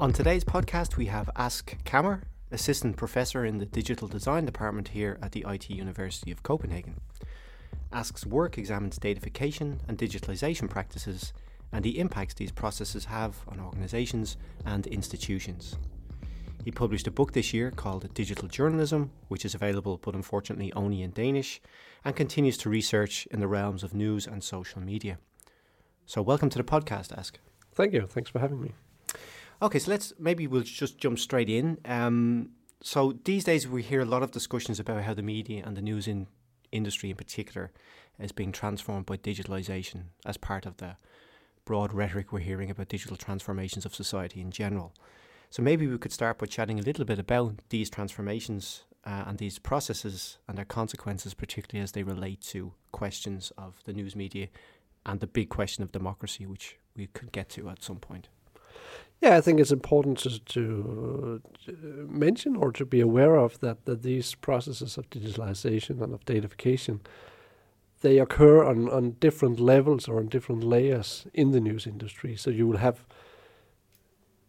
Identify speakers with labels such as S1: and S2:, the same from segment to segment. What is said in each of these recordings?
S1: On today's podcast, we have Aske Kammer, Assistant Professor in the Digital Design Department here at the IT University of Copenhagen. Aske's work examines datafication and digitalization practices and the impacts these processes have on organizations and institutions. He published a book this year called Digital Journalism, which is available but unfortunately only in Danish, and continues to research in the realms of news and social media. So, welcome to the podcast, Aske.
S2: Thank you. Thanks for having me.
S1: Okay, so let's maybe we'll just jump straight in. Um, so these days we hear a lot of discussions about how the media and the news in industry in particular is being transformed by digitalization as part of the broad rhetoric we're hearing about digital transformations of society in general. So maybe we could start by chatting a little bit about these transformations uh, and these processes and their consequences, particularly as they relate to questions of the news media and the big question of democracy, which we could get to at some point.
S2: Yeah, I think it's important to, to, to mention or to be aware of that, that these processes of digitalization and of datafication they occur on, on different levels or on different layers in the news industry. So you will have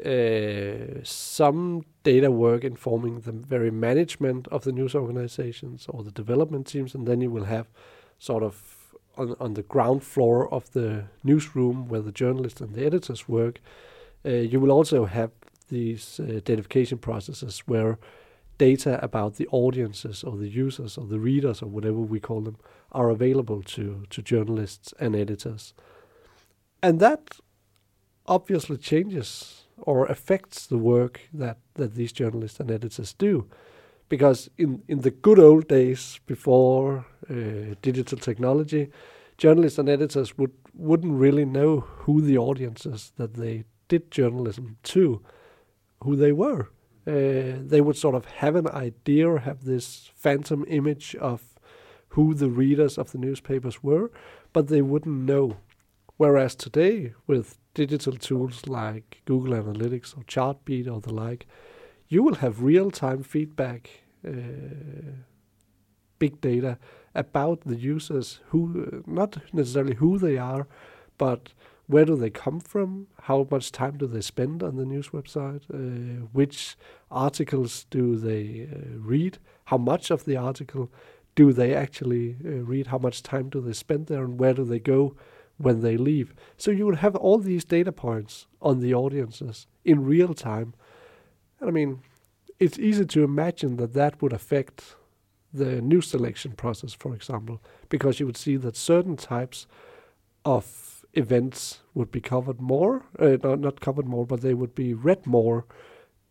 S2: uh, some data work informing the very management of the news organizations or the development teams, and then you will have sort of on, on the ground floor of the newsroom where the journalists and the editors work. Uh, you will also have these uh, datafication processes where data about the audiences or the users or the readers or whatever we call them are available to, to journalists and editors. And that obviously changes or affects the work that, that these journalists and editors do. Because in, in the good old days before uh, digital technology, journalists and editors would, wouldn't really know who the audiences that they did journalism to, who they were. Uh, they would sort of have an idea have this phantom image of who the readers of the newspapers were, but they wouldn't know. Whereas today, with digital tools like Google Analytics or Chartbeat or the like, you will have real time feedback, uh, big data about the users, who not necessarily who they are, but where do they come from? How much time do they spend on the news website? Uh, which articles do they uh, read? How much of the article do they actually uh, read? How much time do they spend there? And where do they go when they leave? So you will have all these data points on the audiences in real time. And I mean, it's easy to imagine that that would affect the news selection process, for example, because you would see that certain types of events would be covered more, uh, not, not covered more, but they would be read more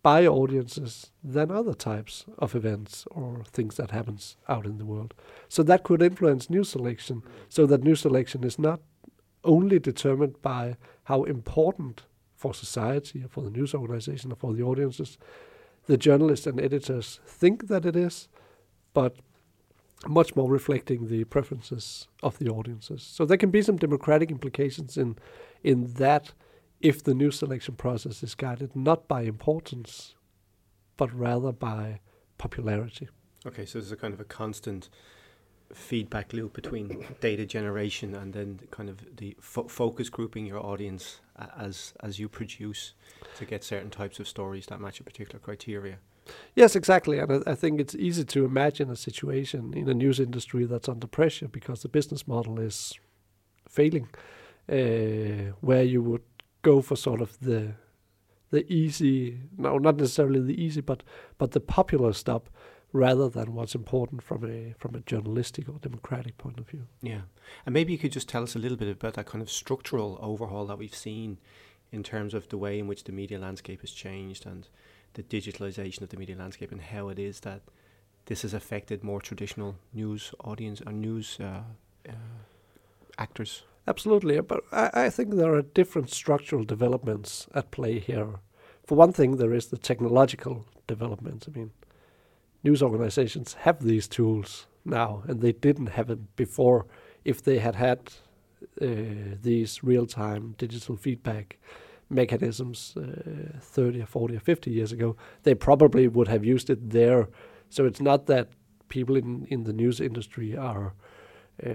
S2: by audiences than other types of events or things that happens out in the world. So that could influence news selection, so that news selection is not only determined by how important for society or for the news organization or for the audiences the journalists and editors think that it is, but much more reflecting the preferences of the audiences. So there can be some democratic implications in in that if the new selection process is guided not by importance, but rather by popularity.
S1: Okay, so there's a kind of a constant feedback loop between data generation and then kind of the fo- focus grouping your audience as as you produce to get certain types of stories that match a particular criteria.
S2: Yes, exactly. And I, think it's easy to imagine a situation in a news industry that's under pressure because the business model is failing, uh, where you would go for sort of the the easy, no, not necessarily the easy, but but the popular stuff rather than what's important from a from a journalistic or democratic point of view.
S1: Yeah, and maybe you could just tell us a little bit about that kind of structural overhaul that we've seen in terms of the way in which the media landscape has changed and the digitalization of the media landscape and how it is that this has affected more traditional news audience and news uh, uh, actors.
S2: Absolutely, but I, I think there are different structural developments at play here. For one thing, there is the technological developments. I mean, news organizations have these tools now, and they didn't have it before. If they had had uh, these real-time digital feedback mechanisms uh, 30 or 40 or 50 years ago, they probably would have used it there. So it's not that people in, in the news industry are uh,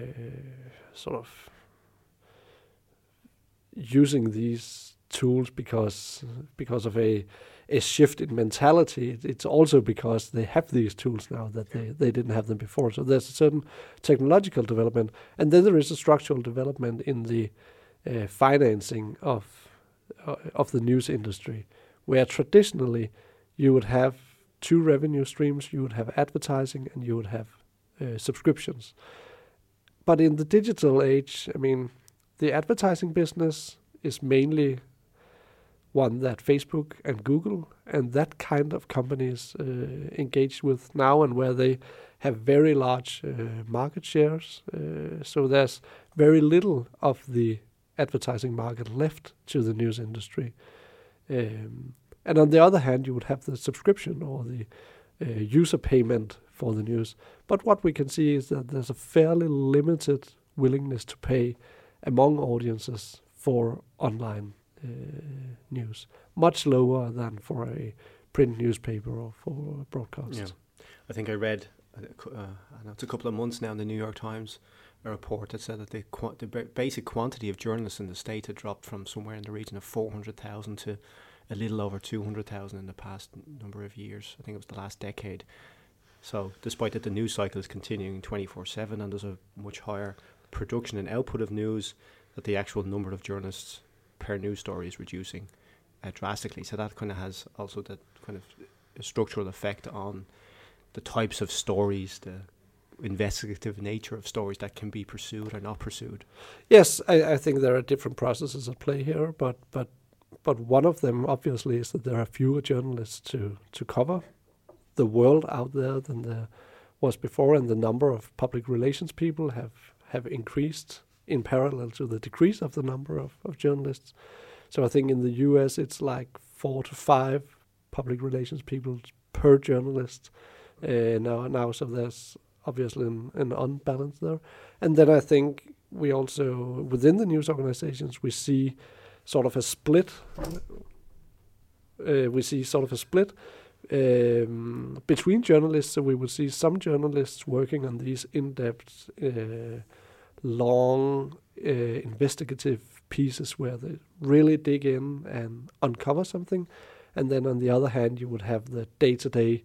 S2: sort of using these tools because because of a a shift in mentality. It's also because they have these tools now that they, they didn't have them before. So there's a certain technological development, and then there is a structural development in the uh, financing of uh, of the news industry, where traditionally you would have two revenue streams: you would have advertising and you would have uh, subscriptions. But in the digital age, I mean, the advertising business is mainly one that Facebook and Google and that kind of companies uh, engage with now, and where they have very large uh, market shares. Uh, so there's very little of the advertising market left to the news industry. Um, and on the other hand, you would have the subscription or the uh, user payment for the news. But what we can see is that there's a fairly limited willingness to pay among audiences for online uh, news, much lower than for a print newspaper or for broadcast.
S1: Yeah. I think I read, uh, know it's a couple of months now in the New York Times, a report that said that the, qu- the basic quantity of journalists in the state had dropped from somewhere in the region of 400,000 to a little over 200,000 in the past number of years. I think it was the last decade. So, despite that the news cycle is continuing 24 7 and there's a much higher production and output of news, that the actual number of journalists per news story is reducing uh, drastically. So that kind of has also that kind of structural effect on the types of stories, the investigative nature of stories that can be pursued or not pursued.
S2: Yes, I, I think there are different processes at play here, but but but one of them obviously is that there are fewer journalists to to cover the world out there than there was before, and the number of public relations people have have increased in parallel to the decrease of the number of, of journalists. So I think in the US it's like four to five public relations people per journalist uh, now. Now, so there's obviously an, an unbalance there. And then I think we also within the news organizations we see sort of a split. Uh, we see sort of a split um, between journalists. So we will see some journalists working on these in-depth. Uh, long uh, investigative pieces where they really dig in and uncover something. And then on the other hand, you would have the day to day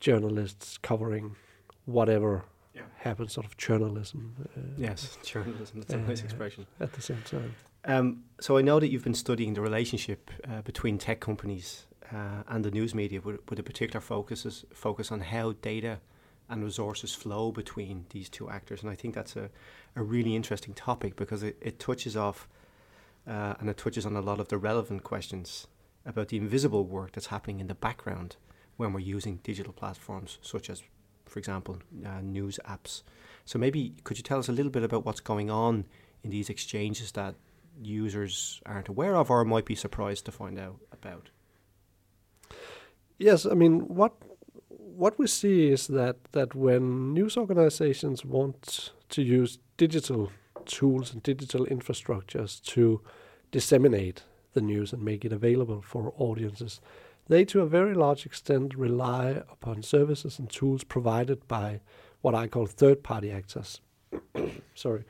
S2: journalists covering whatever yeah. happens, sort of journalism.
S1: Uh, yes, journalism, that's a nice uh, expression.
S2: At the same time.
S1: Um, so I know that you've been studying the relationship uh, between tech companies uh, and the news media with, with a particular focus, focus on how data and resources flow between these two actors. And I think that's a, a really interesting topic because it, it touches off uh, and it touches on a lot of the relevant questions about the invisible work that's happening in the background when we're using digital platforms such as, for example, uh, news apps. So maybe could you tell us a little bit about what's going on in these exchanges that users aren't aware of or might be surprised to find out about?
S2: Yes, I mean what what we see is that that when news organizations want to use digital tools and digital infrastructures to disseminate the news and make it available for audiences, they to a very large extent rely upon services and tools provided by what I call third party actors. Sorry.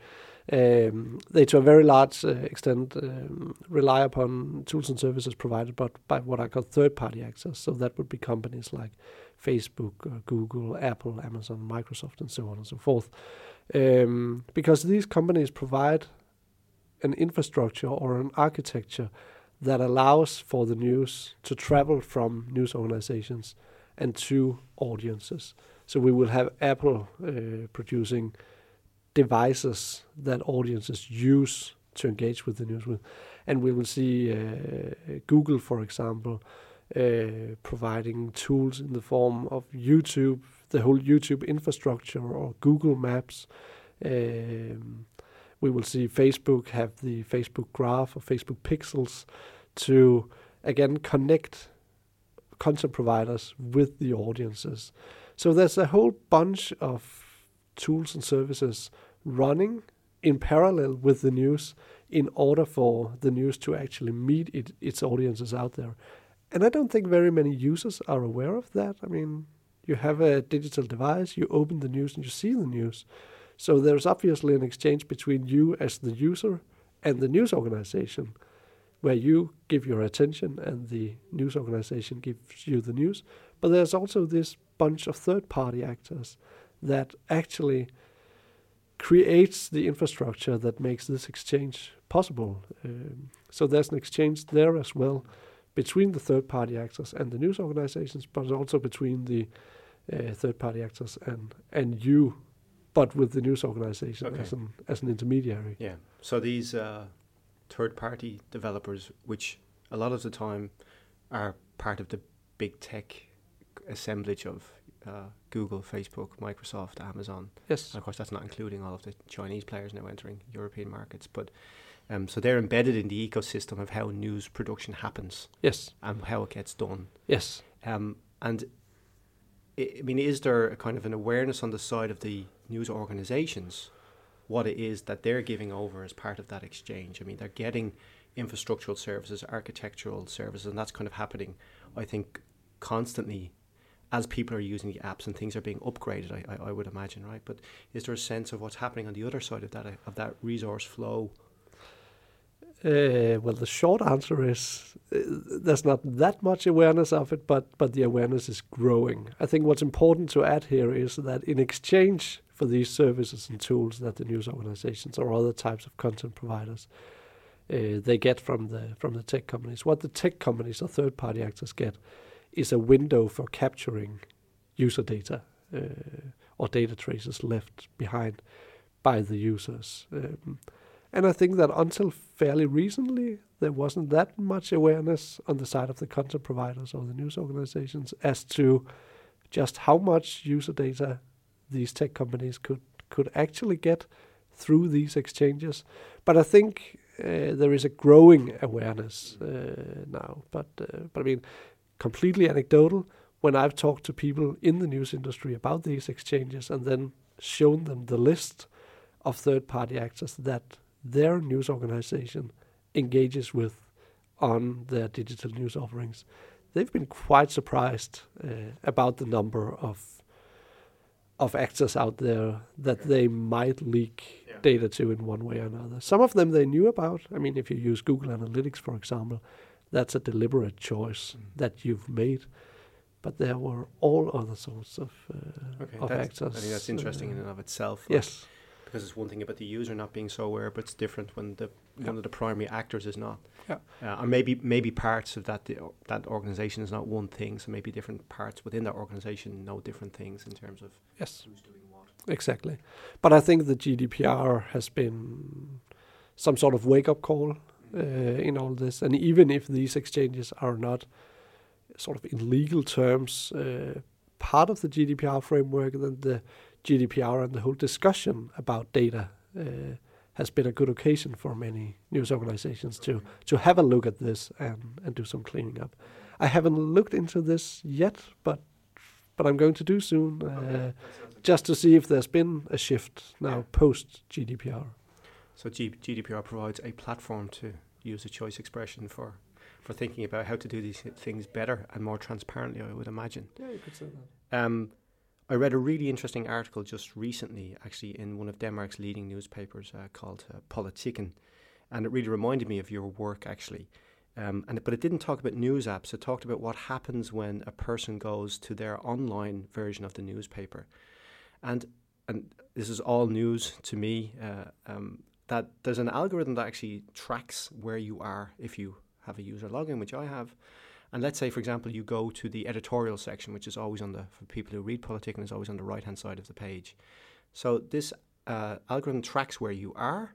S2: Um, they to a very large uh, extent um, rely upon tools and services provided by, by what I call third party actors. So that would be companies like Facebook, uh, Google, Apple, Amazon, Microsoft, and so on and so forth. Um, because these companies provide an infrastructure or an architecture that allows for the news to travel from news organizations and to audiences. So we will have Apple uh, producing devices that audiences use to engage with the news with, and we will see uh, Google, for example, uh, providing tools in the form of YouTube, the whole YouTube infrastructure, or Google Maps. Um, we will see Facebook have the Facebook Graph or Facebook Pixels to again connect content providers with the audiences. So there's a whole bunch of tools and services running in parallel with the news in order for the news to actually meet it, its audiences out there. And I don't think very many users are aware of that. I mean, you have a digital device, you open the news and you see the news. So there's obviously an exchange between you as the user and the news organization where you give your attention and the news organization gives you the news. But there's also this bunch of third party actors that actually creates the infrastructure that makes this exchange possible. Um, so there's an exchange there as well between the third party actors and the news organizations, but also between the uh, third party actors and, and you, but with the news organization
S1: Okay.
S2: as, an, as an intermediary.
S1: Yeah. So these uh, third-party developers, which a lot of the time are part of the big tech assemblage of uh, Google, Facebook, Microsoft, Amazon.
S2: Yes.
S1: And of course, that's not including all of the Chinese players now entering European markets. But um, so they're embedded in the ecosystem of how news production happens
S2: Yes.
S1: and how it gets done.
S2: Yes.
S1: Um, and I I mean, is there a kind of an awareness on the side of the news organizations what it is that they're giving over as part of that exchange? I mean, they're getting infrastructural services, architectural services, and that's kind of happening, I think, constantly as people are using the apps and things are being upgraded. I, I, I would imagine, right? But is there a sense of what's happening on the other side of that of that resource flow?
S2: Uh, well, the short answer is uh, there's not that much awareness of it, but but the awareness is growing. I think what's important to add here is that in exchange for these services and tools that the news organizations or other types of content providers uh, they get from the from the tech companies, what the tech companies or third party actors get is a window for capturing user data uh, or data traces left behind by the users. Um, and I think that until fairly recently, there wasn't that much awareness on the side of the content providers or the news organizations as to just how much user data these tech companies could could actually get through these exchanges. But I think uh, there is a growing awareness uh, now. But uh, but I mean, completely anecdotal. When I've talked to people in the news industry about these exchanges and then shown them the list of third-party actors that their news organization engages with on their digital news offerings, they've been quite surprised uh, about the number of of actors out there that they might leak
S1: Yeah.
S2: data to in one way or another. Some of them they knew about. I mean, if you use Google Analytics, for example, that's a deliberate choice
S1: Mm.
S2: that you've made. But there were all other sorts of uh,
S1: Okay,
S2: of actors.
S1: I think that's interesting in
S2: uh,
S1: and of itself. like,
S2: Yes.
S1: because it's one thing about the user not being so aware, but it's different when the
S2: Yeah.
S1: one of the primary actors is not.
S2: Yeah.
S1: Uh, and maybe maybe parts of that the, that organization is not one thing, so maybe different parts within that organization know different things in terms of
S2: Yes.
S1: who's doing what.
S2: Exactly. But I think the GDPR has been some sort of wake up call uh, in all this. And even if these exchanges are not sort of in legal terms uh, part of the GDPR framework, then the GDPR and the whole discussion about data uh, has been a good occasion for many news organizations to, to have a look at this and, and do some cleaning up. I haven't looked into this yet, but but I'm going to do soon. Uh, just to see if there's been a shift now
S1: Yeah.
S2: post GDPR.
S1: So G- GDPR provides a platform to use a choice expression for for thinking about how to do these things better and more transparently. I would imagine.
S2: Yeah, you could say that.
S1: Um, I read a really interesting article just recently, actually, in one of Denmark's leading newspapers uh, called uh, Politiken, and it really reminded me of your work, actually. Um, and but it didn't talk about news apps. It talked about what happens when a person goes to their online version of the newspaper, and and this is all news to me. Uh, um, that there's an algorithm that actually tracks where you are if you have a user login, which I have, and let's say, for example, you go to the editorial section, which is always on the, for people who read Politiken, is always on the right hand side of the page. So this uh, algorithm tracks where you are,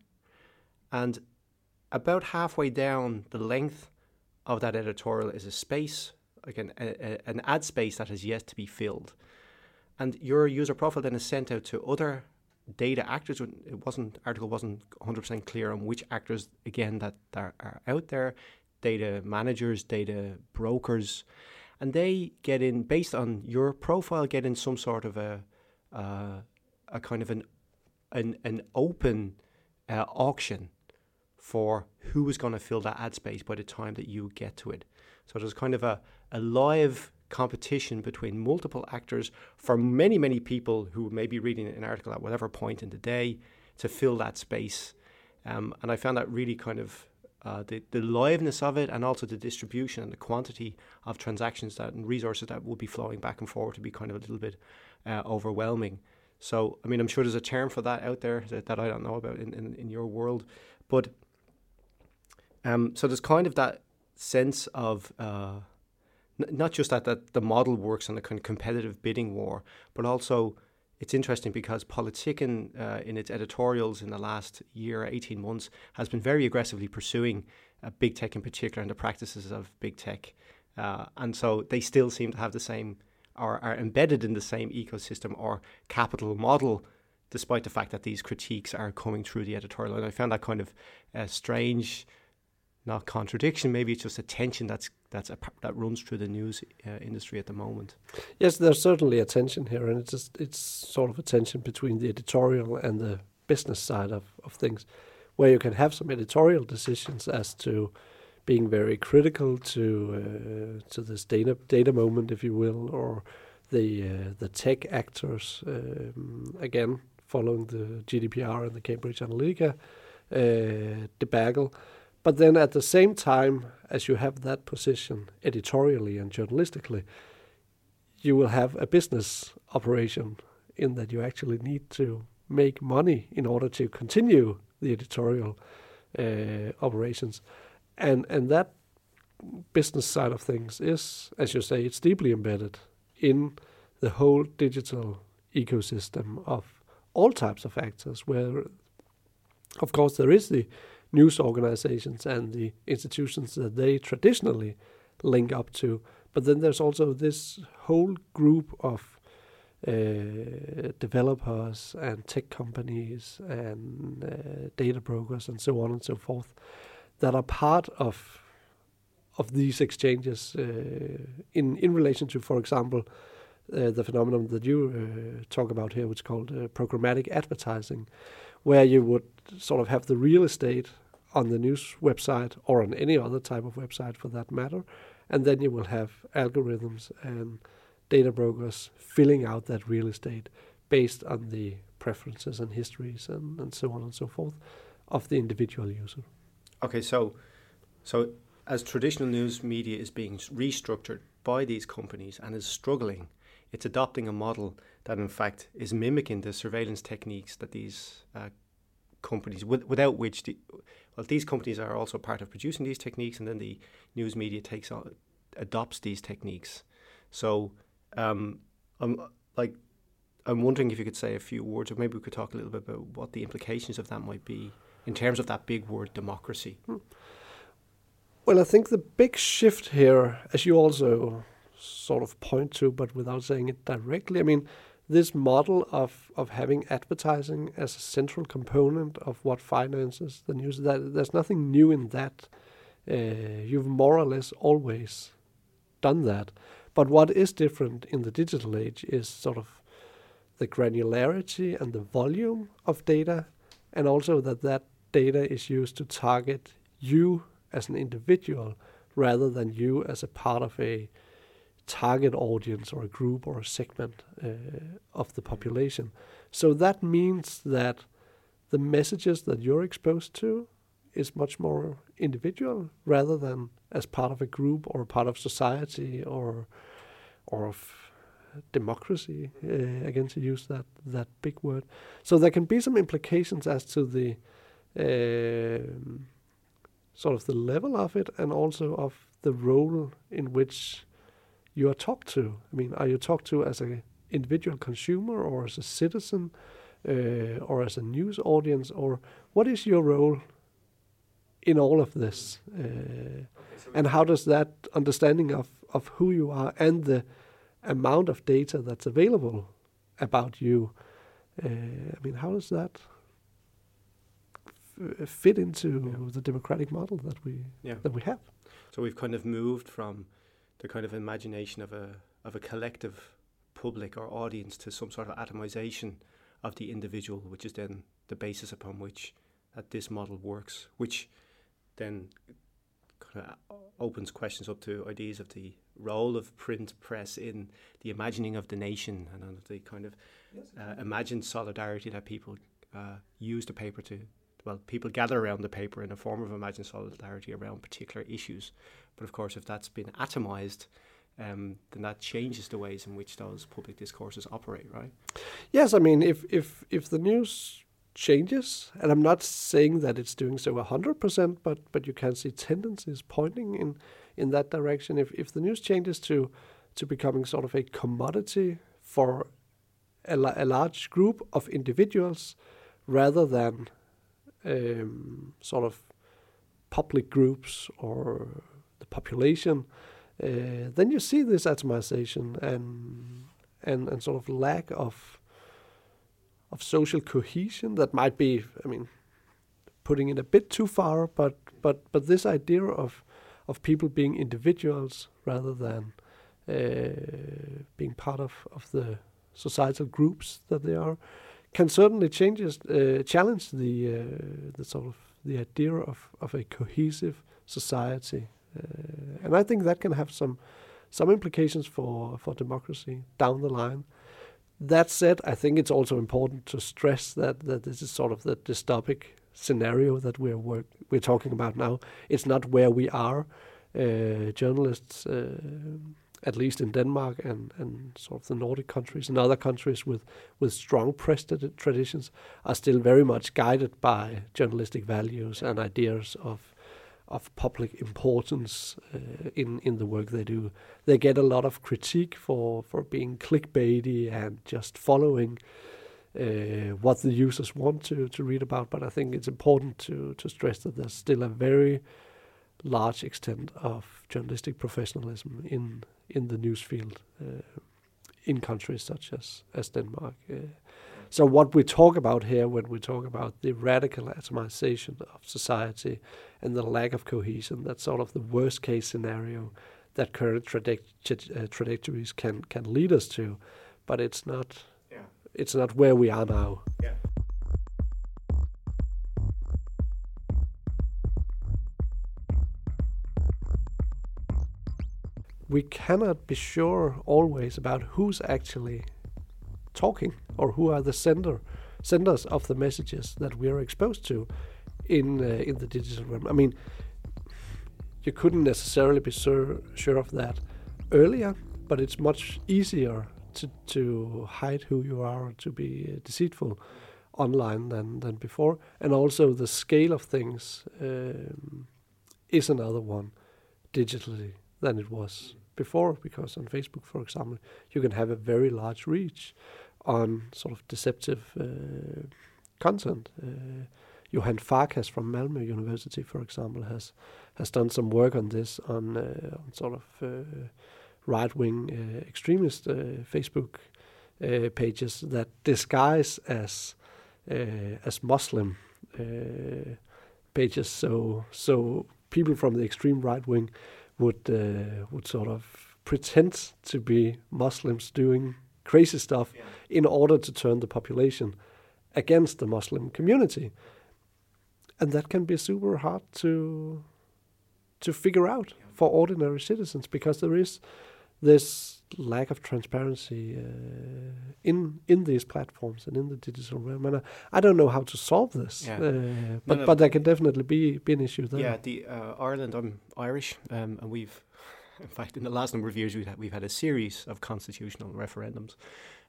S1: and about halfway down the length of that editorial is a space, like an, a- an ad space that has yet to be filled. And your user profile then is sent out to other data actors. It wasn't article wasn't 100% clear on which actors again that, that are out there data managers, data brokers, and they get in based on your profile, get in some sort of a uh, a kind of an an, an open uh, auction for who is going to fill that ad space by the time that you get to it. So there's kind of a, a live competition between multiple actors for many, many people who may be reading an article at whatever point in the day to fill that space. Um, and I found that really kind of uh, the, the liveness of it and also the distribution and the quantity of transactions that and resources that will be flowing back and forward to be kind of a little bit uh, overwhelming. So, I mean, I'm sure there's a term for that out there that, that I don't know about in, in, in your world. But um, so there's kind of that sense of uh, n- not just that, that the model works on a kind of competitive bidding war, but also it's interesting because Politiken, uh, in its editorials in the last year, 18 months, has been very aggressively pursuing uh, big tech in particular and the practices of big tech. Uh, and so they still seem to have the same, or are embedded in the same ecosystem or capital model, despite the fact that these critiques are coming through the editorial. And I found that kind of uh, strange not contradiction. Maybe it's just a tension that's that's a, that runs through the news uh, industry at the moment.
S2: Yes, there's certainly a tension here, and it's just, it's sort of a tension between the editorial and the business side of, of things, where you can have some editorial decisions as to being very critical to uh, to this data data moment, if you will, or the uh, the tech actors um, again following the GDPR and the Cambridge Analytica uh, debacle. But then at the same time, as you have that position editorially and journalistically, you will have a business operation in that you actually need to make money in order to continue the editorial uh, operations. And, and that business side of things is, as you say, it's deeply embedded in the whole digital ecosystem of all types of actors, where, of course, there is the news organizations and the institutions that they traditionally link up to. But then there's also this whole group of uh, developers and tech companies and uh, data brokers and so on and so forth that are part of of these exchanges uh, in in relation to, for example, uh, the phenomenon that you uh, talk about here, which is called uh, programmatic advertising, where you would sort of have the real estate on the news website or on any other type of website for that matter. And then you will have algorithms and data brokers filling out that real estate based on the preferences and histories and, and so on and so forth of the individual user.
S1: Okay, so so as traditional news media is being restructured by these companies and is struggling, it's adopting a model that in fact is mimicking the surveillance techniques that these uh, companies, with, without which the, well, these companies are also part of producing these techniques, and then the news media takes on, adopts these techniques. So, um, I'm like, I'm wondering if you could say a few words, or maybe we could talk a little bit about what the implications of that might be in terms of that big word democracy. Hmm.
S2: Well, I think the big shift here, as you also sort of point to, but without saying it directly, I mean, this model of, of having advertising as a central component of what finances the news, that there's nothing new in that. Uh, you've more or less always done that. But what is different in the digital age is sort of the granularity and the volume of data, and also that that data is used to target you as an individual rather than you as a part of a target audience or a group or a segment uh, of the population. So that means that the messages that you're exposed to is much more individual rather than as part of a group or part of society or or of democracy uh, again to use that that big word so there can be some implications as to the uh, sort of the level of it and also of the role in which you are talked to. I mean, are you talked to as an individual consumer or as a citizen uh, or as a news audience or what is your role in all of this? Uh, and how does that understanding of, of who you are and the amount of data that's available about you, uh, I mean, how does that fit into yeah. the democratic model that we yeah. that we have?
S1: So we've kind of moved from the kind of imagination of a of a collective public or audience to some sort of atomization of the individual, which is then the basis upon which that this model works, which then kind of opens questions up to ideas of the role of print press in the imagining of the nation and of the kind of uh, imagined solidarity that people uh, use the paper to well, people gather around the paper in a form of imagined solidarity around particular issues. But of course, if that's been atomized, um, then that changes the ways in which those public discourses operate, right?
S2: Yes, I mean, if if if the news changes, and I'm not saying that it's doing so hundred percent, but but you can see tendencies pointing in in that direction. If if the news changes to to becoming sort of a commodity for a, a large group of individuals rather than um, sort of public groups or population, uh, then you see this atomization and and and sort of lack of of social cohesion that might be, I mean, putting it a bit too far, but but but this idea of of people being individuals rather than uh, being part of of the societal groups that they are can certainly changes uh, challenge the uh, the sort of the idea of of a cohesive society, and I think that can have some some implications for for democracy down the line. That said, I think it's also important to stress that that this is sort of the dystopic scenario that we're work, we're talking about now. It's not where we are. Uh, journalists uh, at least in Denmark and, and sort of the Nordic countries and other countries with, with strong press traditions, are still very much guided by journalistic values and ideas of of public importance uh, in in the work they do. They get a lot of critique for for being clickbaity and just following uh, what the users want to to read about. But I think it's important to to stress that there's still a very large extent of journalistic professionalism in in the news field uh, in countries such as as Denmark. So what we talk about here when we talk about the radical atomization of society and the lack of cohesion, that's sort of the worst case scenario that current uh, trajectories can can lead us to, but it's not. Yeah. It's not where we are now.
S1: Yeah.
S2: we cannot be sure always about who's actually talking or who are the sender senders of the messages that we are exposed to in uh, in the digital realm. I mean, you couldn't necessarily be sur- sure of that earlier, but it's much easier to to hide who you are to be uh, deceitful online than than before, and also the scale of things um, is another one digitally than it was before, because on Facebook, for example, you can have a very large reach on sort of deceptive uh, content. Uh, Johan Farkas from Malmö University, for example, has has done some work on this on, uh, on sort of right wing extremist Facebook pages that disguise as as Muslim pages. So so people from the extreme right wing would uh, would sort of pretend to be Muslims doing crazy stuff yeah. in order to turn the population against the Muslim community, and that can be super hard to to figure out for ordinary citizens because there is this lack of transparency uh, in in these platforms and in the digital realm. And I, I don't know how to solve this, yeah. uh, but no, no, but there can definitely be be an issue there.
S1: Yeah, the uh, Ireland. I'm Irish, um, and we've, in fact, in the last number of years, we've had, we've had a series of constitutional referendums.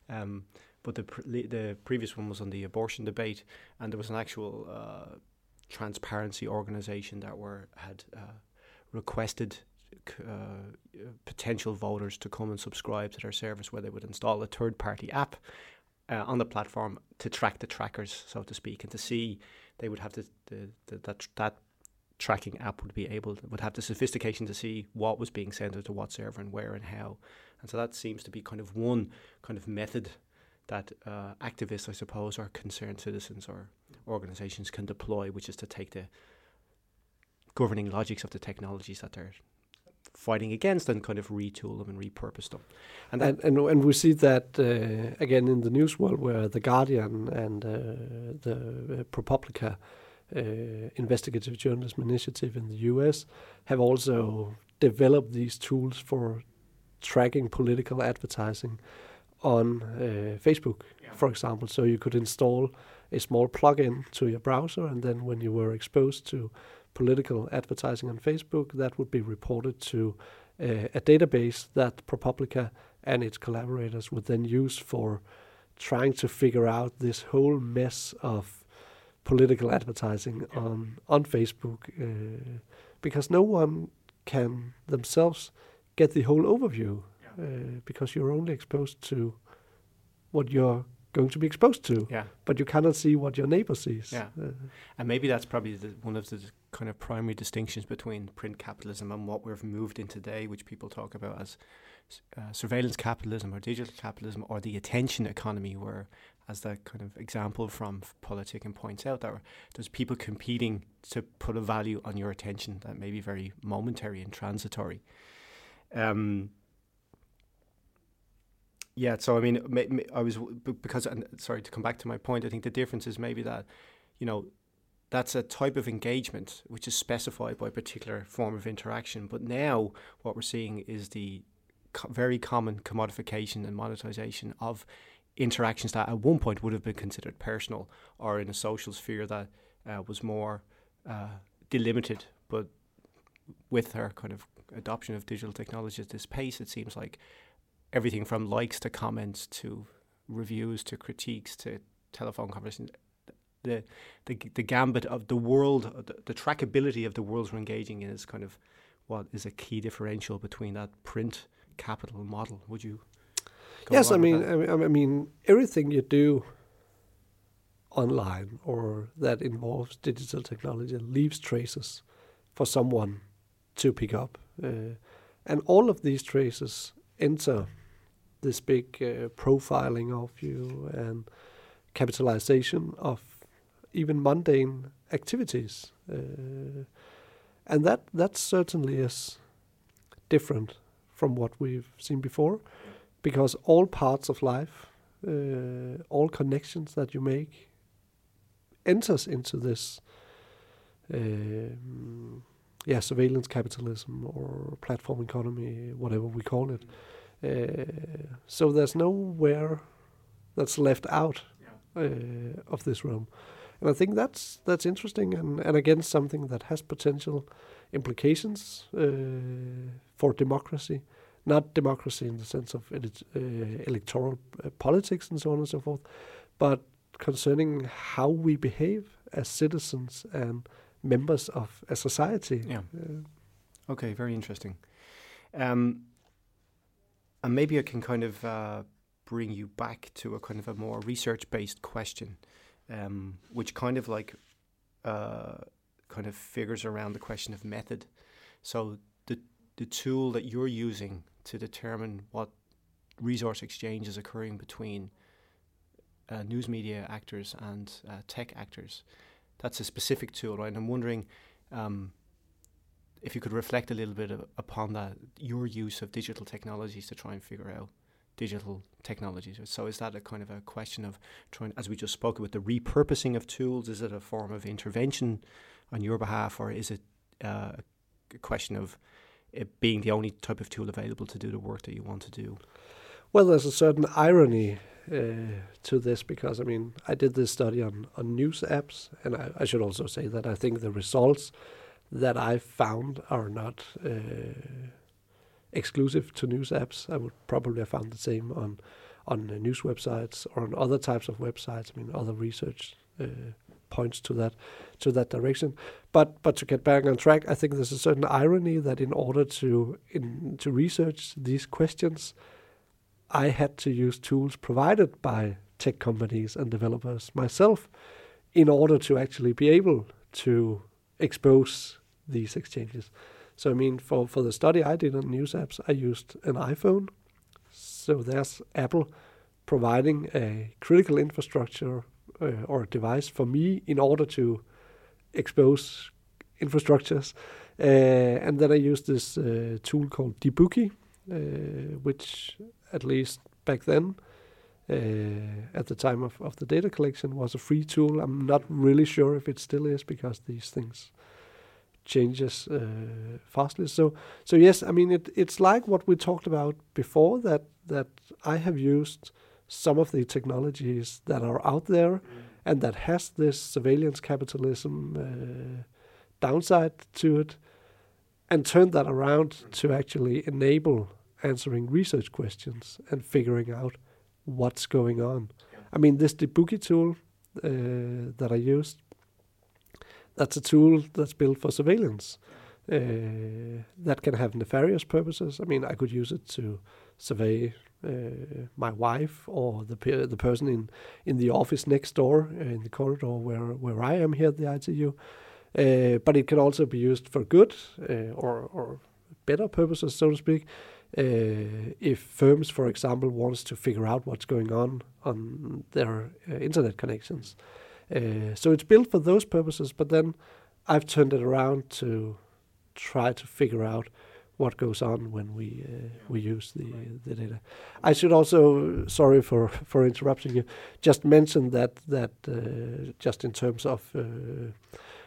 S1: Um, but the pr- the previous one was on the abortion debate, and there was an actual uh, transparency organisation that were had uh, requested uh, potential voters to come and subscribe to their service where they would install a third party app uh, on the platform to track the trackers, so to speak, and to see they would have the, the, the that that tracking app would be able would have the sophistication to see what was being sent to what server and where and how, and so that seems to be kind of one kind of method that uh, activists, I suppose, or concerned citizens or organisations can deploy, which is to take the governing logics of the technologies that they're fighting against and kind of retool them and repurpose them.
S2: And and, and, and, we see that uh, again in the news world where the Guardian and uh, the ProPublica investigative journalism initiative in the US have also developed these tools for tracking political advertising on uh, Facebook, yeah. for example. So you could install a small plugin to your browser, and then when you were exposed to political advertising on Facebook, that would be reported to uh, a database that ProPublica and its collaborators would then use for trying to figure out this whole mess of political advertising on on Facebook, uh, because no one can themselves get the whole overview yeah. uh, because you're only exposed to what you're going to be exposed to.
S1: Yeah.
S2: But you cannot see what your neighbor sees.
S1: Yeah. Uh, and maybe that's probably the, one of the kind of primary distinctions between print capitalism and what we've moved in today, which people talk about as uh, surveillance capitalism or digital capitalism or the attention economy, where, as that kind of example from Politiken points out, that there's people competing to put a value on your attention that may be very momentary and transitory. Um, yeah, so I mean, I was because sorry to come back to my point. I think the difference is maybe that, you know, that's a type of engagement which is specified by a particular form of interaction. But now what we're seeing is the co- very common commodification and monetization of interactions that at one point would have been considered personal or in a social sphere that uh, was more uh, delimited. But with her kind of adoption of digital technology at this pace, it seems like everything from likes to comments to reviews to critiques to telephone conversations the the the gambit of the world, the, the trackability of the worlds we're engaging in is kind of what is a key differential between that print capital model. Would you?
S2: Yes, I mean, I mean, I mean, everything you do online or that involves digital technology leaves traces for someone to pick up, uh, and all of these traces enter this big uh, profiling of you and capitalization of even mundane activities. Uh, and that that certainly is different from what we've seen before, because all parts of life, uh, all connections that you make, enters into this, um, yeah, surveillance capitalism or platform economy, whatever we call it. Uh, so there's nowhere that's left out uh, of this realm. And I think that's that's interesting and, and again something that has potential implications uh, for democracy. Not democracy in the sense of uh, electoral uh, politics and so on and so forth, but concerning how we behave as citizens and members of a society.
S1: Yeah. okay, very interesting. Um, and maybe I can kind of uh, bring you back to a kind of a more research based question um, which kind of like uh, kind of figures around the question of method. So the tool that you're using to determine what resource exchange is occurring between uh, news media actors and uh, tech actors, that's a specific tool, right? And I'm wondering um, if you could reflect a little bit of, upon that, your use of digital technologies to try and figure out digital technologies. So is that a kind of a question of trying, as we just spoke about, the repurposing of tools? Is it a form of intervention on your behalf, or is it uh, a question of it being the only type of tool available to do the work that you want to do?
S2: Well, there's a certain irony uh, to this because I mean I did this study on on news apps, and I, I should also say that I think the results that I found are not. Uh, exclusive to news apps. I would probably have found the same on on news websites or on other types of websites. I mean, other research uh, points to that to that direction. But but to get back on track, I think there's a certain irony that in order to in to research these questions, I had to use tools provided by tech companies and developers myself in order to actually be able to expose these exchanges. So I mean, for for the study I did on news apps, I used an iPhone. So there's Apple providing a critical infrastructure uh, or a device for me in order to expose infrastructures. Uh, and then I used this uh, tool called Debookee, uh, which at least back then, uh, at the time of, of the data collection, was a free tool. I'm not really sure if it still is because these things changes uh, fastly. So, so yes, I mean it, it's like what we talked about before that that I have used some of the technologies that are out there mm. and that has this surveillance capitalism uh, downside to it, and turn that around mm. to actually enable answering research questions and figuring out what's going on. Yeah. I mean, this Debookee tool uh, that I used that's a tool that's built for surveillance uh, that can have nefarious purposes. I mean, I could use it to survey uh, my wife or the pe- the person in, in the office next door uh, in the corridor where where I am here at the ITU. Uh, but it can also be used for good uh, or or better purposes, so to speak. Uh, if firms, for example, wants to figure out what's going on on their internet connections. So it's built for those purposes, but then I've turned it around to try to figure out what goes on when we uh, we use the the data. I should also, sorry for for interrupting you, just mention that that uh, just in terms of uh,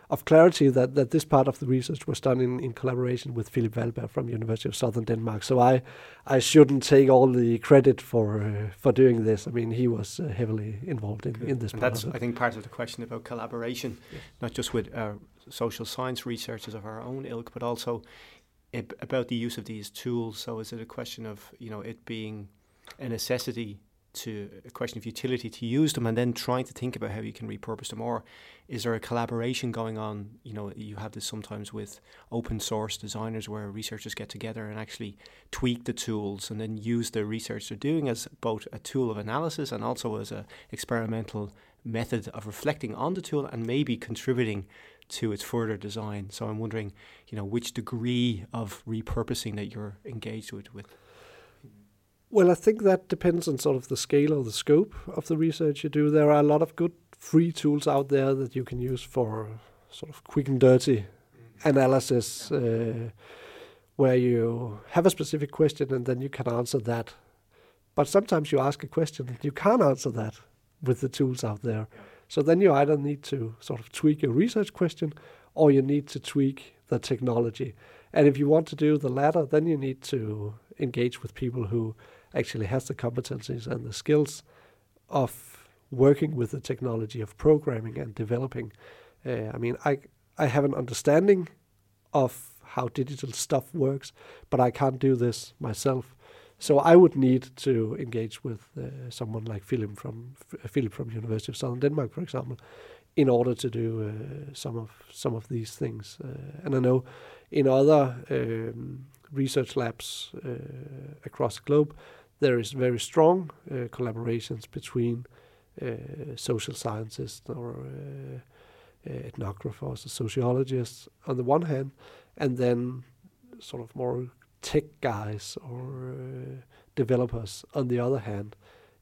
S2: of clarity that, that this part of the research was done in, in collaboration with Philip Valberg from University of Southern Denmark. So I I shouldn't take all the credit for uh, for doing this. I mean, he was uh, heavily involved in, in this.
S1: And that's I think part of the question about collaboration, not just with uh, social science researchers of our own ilk, but also about the use of these tools. So is it a question of you know it being a necessity to a question of utility to use them and then trying to think about how you can repurpose them or is there a collaboration going on you know you have this sometimes with open source designers where researchers get together and actually tweak the tools and then use the research they're doing as both a tool of analysis and also as a experimental method of reflecting on the tool and maybe contributing to its further design so i'm wondering you know which degree of repurposing that you're engaged with with
S2: well, I think that depends on sort of the scale or the scope of the research you do. There are a lot of good free tools out there that you can use for sort of quick and dirty mm. analysis, uh, where you have a specific question and then you can answer that. But sometimes you ask a question and you can't answer that with the tools out there. So then you either need to sort of tweak your research question or you need to tweak the technology. And if you want to do the latter, then you need to engage with people who actually has the competencies and the skills of working with the technology of programming and developing. Uh, I mean, I I have an understanding of how digital stuff works, but I can't do this myself. So I would need to engage with uh, someone like Philip from Philip from University of Southern Denmark, for example, in order to do uh, some of some of these things. Uh, and I know in other um, research labs uh, across the globe, there is very strong uh, collaborations between uh, social scientists or uh, ethnographers or sociologists on the one hand, and then sort of more tech guys or developers on the other hand,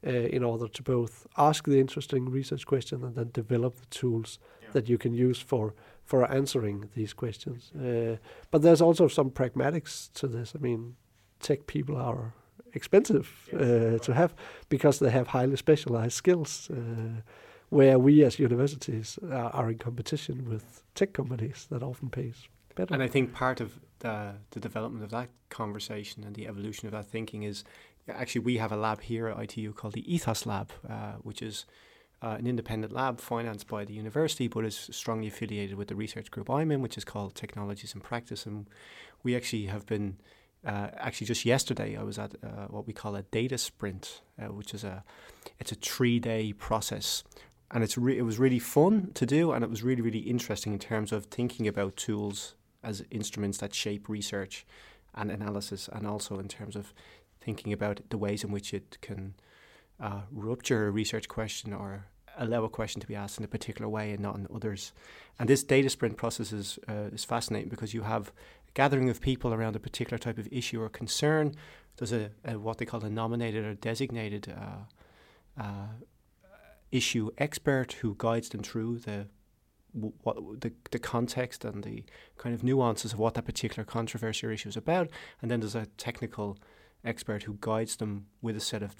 S2: uh, in order to both ask the interesting research question and then develop the tools yeah. that you can use for for answering these questions. Uh, but there's also some pragmatics to this. I mean, tech people are expensive uh, to have because they have highly specialized skills. Uh, where we as universities are, are, in competition with tech companies that often pays
S1: And I think part of the, the development of that conversation and the evolution of that thinking is actually we have a lab here at ITU called the Ethos Lab, uh, which is uh, an independent lab financed by the university, but is strongly affiliated with the research group I'm in, which is called Technologies in Practice. And we actually have been uh, actually just yesterday I was at uh, what we call a data sprint, uh, which is a it's a three day process, and it's re- it was really fun to do, and it was really really interesting in terms of thinking about tools as instruments that shape research and analysis, and also in terms of thinking about the ways in which it can uh, rupture a research question or allow a question to be asked in a particular way and not in others. And this data sprint process is uh, is fascinating because you have a gathering of people around a particular type of issue or concern. There's a, a what they call a nominated or designated uh, uh, issue expert who guides them through the what the the context and the kind of nuances of what that particular controversy or issue is about, and then there's a technical expert who guides them with a set of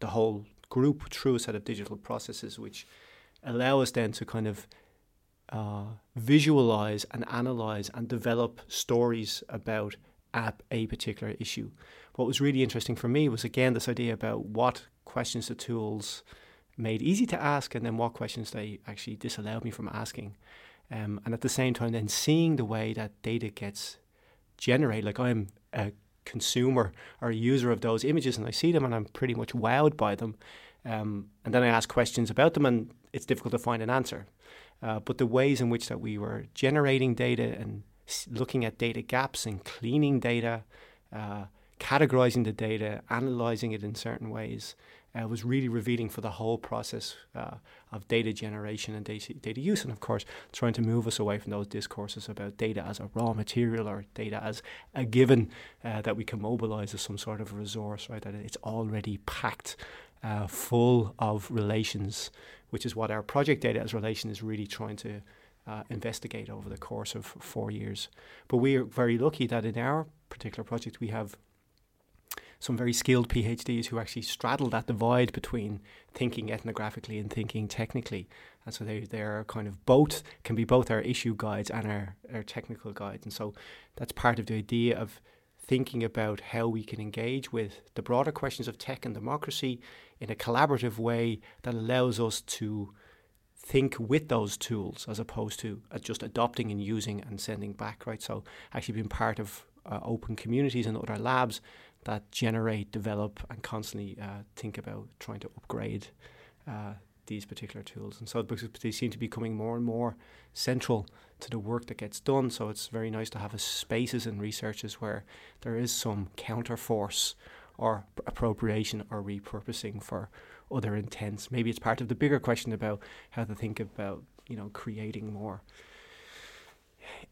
S1: the whole group through a set of digital processes, which allow us then to kind of uh, visualize and analyze and develop stories about a, a particular issue. What was really interesting for me was again this idea about what questions the tools made easy to ask and then what questions they actually disallowed me from asking. Um, and at the same time, then seeing the way that data gets generated. Like I'm a consumer or a user of those images and I see them and I'm pretty much wowed by them. Um, and then I ask questions about them and it's difficult to find an answer. Uh, but the ways in which that we were generating data and looking at data gaps and cleaning data, uh, categorizing the data, analyzing it in certain ways, uh, was really revealing for the whole process uh, of data generation and data, data use. And of course, trying to move us away from those discourses about data as a raw material or data as a given uh, that we can mobilize as some sort of resource, right? That it's already packed uh, full of relations, which is what our project data as relation is really trying to. Uh, investigate over the course of four years. But we are very lucky that in our particular project we have some very skilled PhDs who actually straddle that divide between thinking ethnographically and thinking technically. And so they, they're kind of both, can be both our issue guides and our, our technical guides. And so that's part of the idea of thinking about how we can engage with the broader questions of tech and democracy in a collaborative way that allows us to think with those tools as opposed to uh, just adopting and using and sending back, right? So actually being part of uh, open communities and other labs that generate, develop, and constantly uh, think about trying to upgrade uh, these particular tools. And so they seem to be becoming more and more central to the work that gets done. So it's very nice to have a spaces and researches where there is some counterforce or appropriation or repurposing for other intents. Maybe it's part of the bigger question about how to think about you know creating more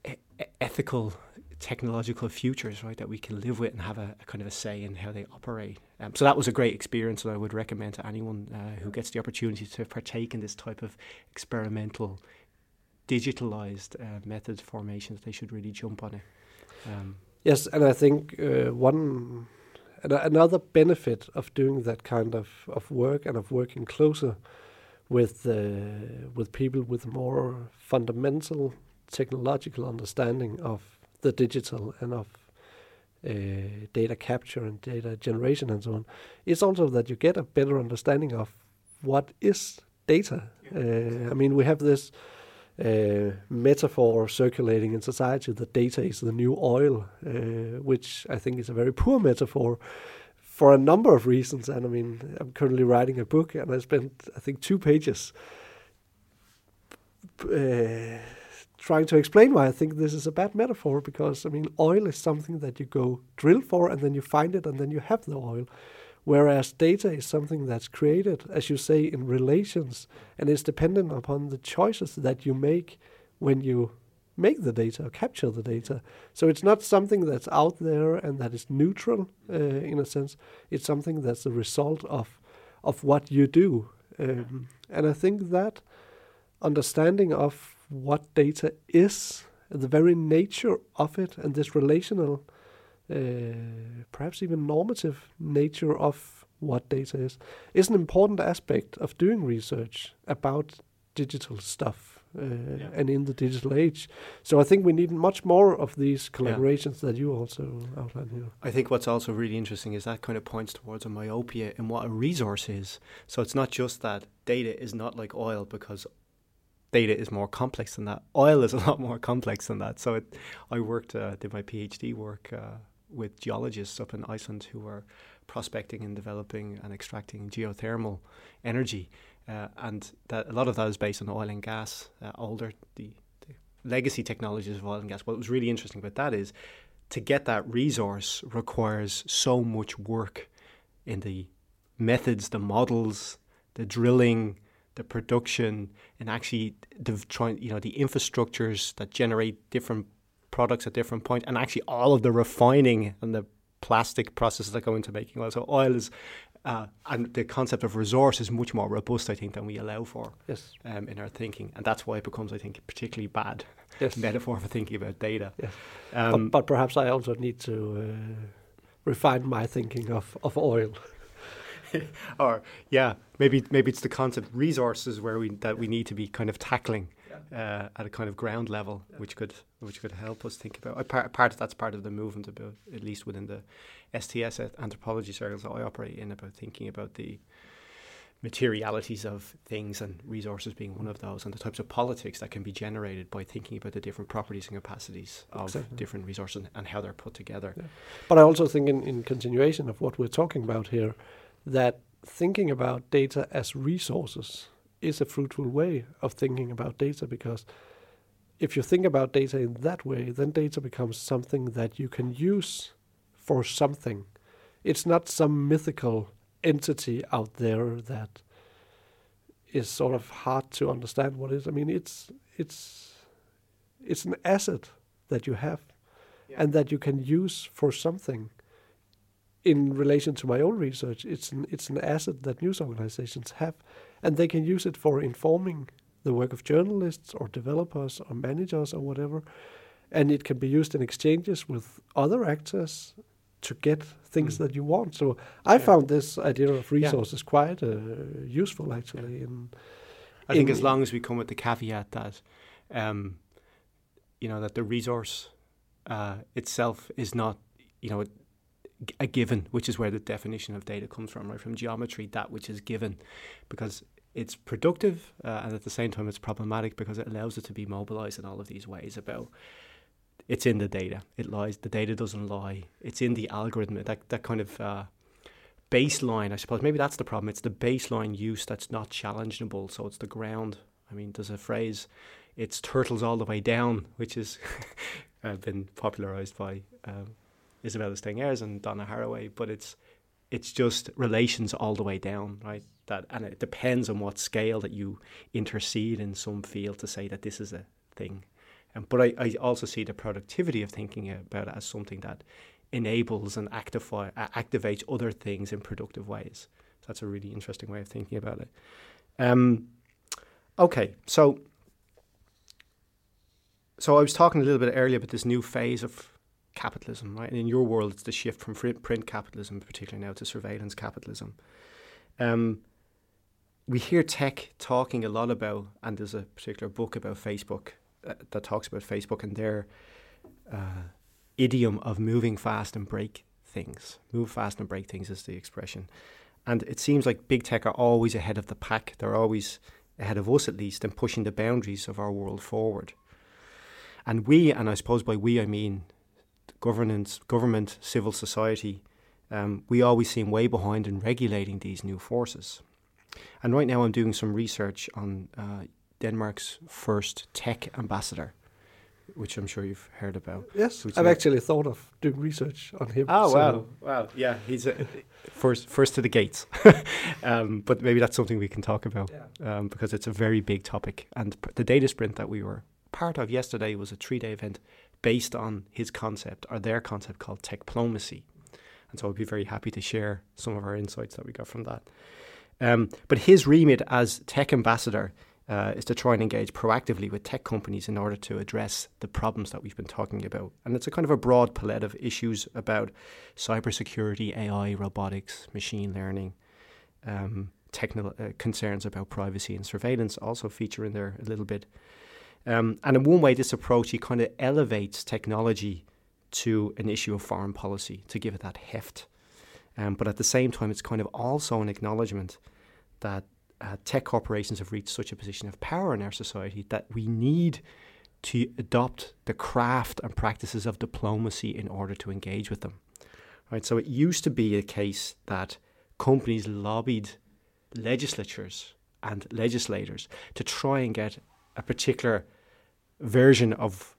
S1: e- ethical technological futures, right, that we can live with and have a, a kind of a say in how they operate. Um, so that was a great experience that I would recommend to anyone uh, who gets the opportunity to partake in this type of experimental, digitalized uh, method formation. That they should really jump on it.
S2: Um, yes, and I think uh, one another benefit of doing that kind of, of work and of working closer with uh, with people with more fundamental technological understanding of the digital and of uh, data capture and data generation and so on, it's also that you get a better understanding of what is data. Uh, I mean, we have this uh, metaphor circulating in society that data is the new oil, uh, which I think is a very poor metaphor for a number of reasons. And I mean, I'm currently writing a book, and I spent I think two pages. Uh, trying to explain why I think this is a bad metaphor because I mean oil is something that you go drill for and then you find it and then you have the oil. Whereas data is something that's created, as you say, in relations and is dependent upon the choices that you make when you make the data or capture the data. So it's not something that's out there and that is neutral uh, in a sense. It's something that's the result of of what you do. Um, and I think that understanding of what data is, the very nature of it, and this relational, uh, perhaps even normative nature of what data is, is an important aspect of doing research about digital stuff uh, yeah. and in the digital age. So I think we need much more of these collaborations yeah. that you also outlined here.
S1: I think what's also really interesting is that kind of points towards a myopia in what a resource is. So it's not just that data is not like oil because data is more complex than that. Oil is a lot more complex than that. So it, I worked, uh, did my PhD work uh, with geologists up in Iceland who were prospecting and developing and extracting geothermal energy, uh, and that a lot of that is based on oil and gas. Uh, older the, the legacy technologies of oil and gas. What was really interesting about that is to get that resource requires so much work in the methods, the models, the drilling, the production and actually the trying you know the infrastructures that generate different products at different points point and actually all of the refining and the plastic processes that go into making oil so oil is uh, and the concept of resource is much more robust, I think, than we allow for
S2: yes.
S1: um, in our thinking, and that's why it becomes, I think, particularly bad
S2: yes.
S1: metaphor for thinking about data.
S2: Yes. Um, but, but, perhaps I also need to uh, refine my thinking of, of oil.
S1: or yeah, maybe maybe it's the concept resources where we that we need to be kind of tackling. uh, at a kind of ground level, yeah. which could which could help us think about. Part, part of that's part of the movement about at least within the STS anthropology circles that I operate in about thinking about the materialities of things and resources being one of those, and the types of politics that can be generated by thinking about the different properties and capacities of exactly. different resources and how they're put together. Yeah.
S2: But I also think, in, in continuation of what we're talking about here, that thinking about data as resources is a fruitful way of thinking about data because if you think about data in that way, then data becomes something that you can use for something. It's not some mythical entity out there that is sort of hard to understand what is. I mean, it's it's it's an asset that you have yeah. and that you can use for something. In relation to my own research, it's an it's an asset that news organizations have, and they can use it for informing the work of journalists or developers or managers or whatever, and it can be used in exchanges with other actors to get things mm. that you want. So I yeah. found this idea of resources yeah. quite uh, useful actually. In,
S1: I in think as long as we come with the caveat that, um, you know, that the resource uh, itself is not, you know, a given, which is where the definition of data comes from, right? From geometry, that which is given, because it's productive uh, and at the same time it's problematic because it allows it to be mobilized in all of these ways about it's in the data. It lies. The data doesn't lie. It's in the algorithm. That that kind of uh, baseline, I suppose. Maybe that's the problem. It's the baseline use that's not challengeable. So it's the ground. I mean, there's a phrase, "It's turtles all the way down," which has uh, been popularized by um, Isabella Stengers and Donna Haraway. But it's it's just relations all the way down, right? That and it depends on what scale that you intercede in some field to say that this is a thing. Um, but I, I also see the productivity of thinking about it as something that enables and actify, activates other things in productive ways. So that's a really interesting way of thinking about it. Um, okay, so so I was talking a little bit earlier about this new phase of capitalism, right? And in your world, it's the shift from print capitalism, particularly now, to surveillance capitalism. Um, we hear tech talking a lot about, and there's a particular book about Facebook uh, that talks about Facebook and their uh, idiom of moving fast and break things. Move fast and break things is the expression. And it seems like big tech are always ahead of the pack. They're always ahead of us, at least, and pushing the boundaries of our world forward. And we, and I suppose by we I mean governance, government, civil society, um, we always seem way behind in regulating these new forces. And right now, I'm doing some research on uh, Denmark's first tech ambassador, which I'm sure you've heard about.
S2: Yes, I've actually thought of doing research on him.
S1: Oh so. wow, wow, yeah, he's a, first first to the gates. um, but maybe that's something we can talk about yeah. um, because it's a very big topic. And the data sprint that we were part of yesterday was a three day event based on his concept or their concept called techplomacy. And so I'd be very happy to share some of our insights that we got from that. Um, but his remit as tech ambassador uh, is to try and engage proactively with tech companies in order to address the problems that we've been talking about. And it's a kind of a broad palette of issues about cybersecurity, AI, robotics, machine learning, um, technical uh, concerns about privacy and surveillance also feature in there a little bit. Um, and in one way, this approach he kind of elevates technology to an issue of foreign policy to give it that heft. Um, but at the same time, it's kind of also an acknowledgement that uh, tech corporations have reached such a position of power in our society that we need to adopt the craft and practices of diplomacy in order to engage with them. Right, so it used to be a case that companies lobbied legislatures and legislators to try and get a particular version of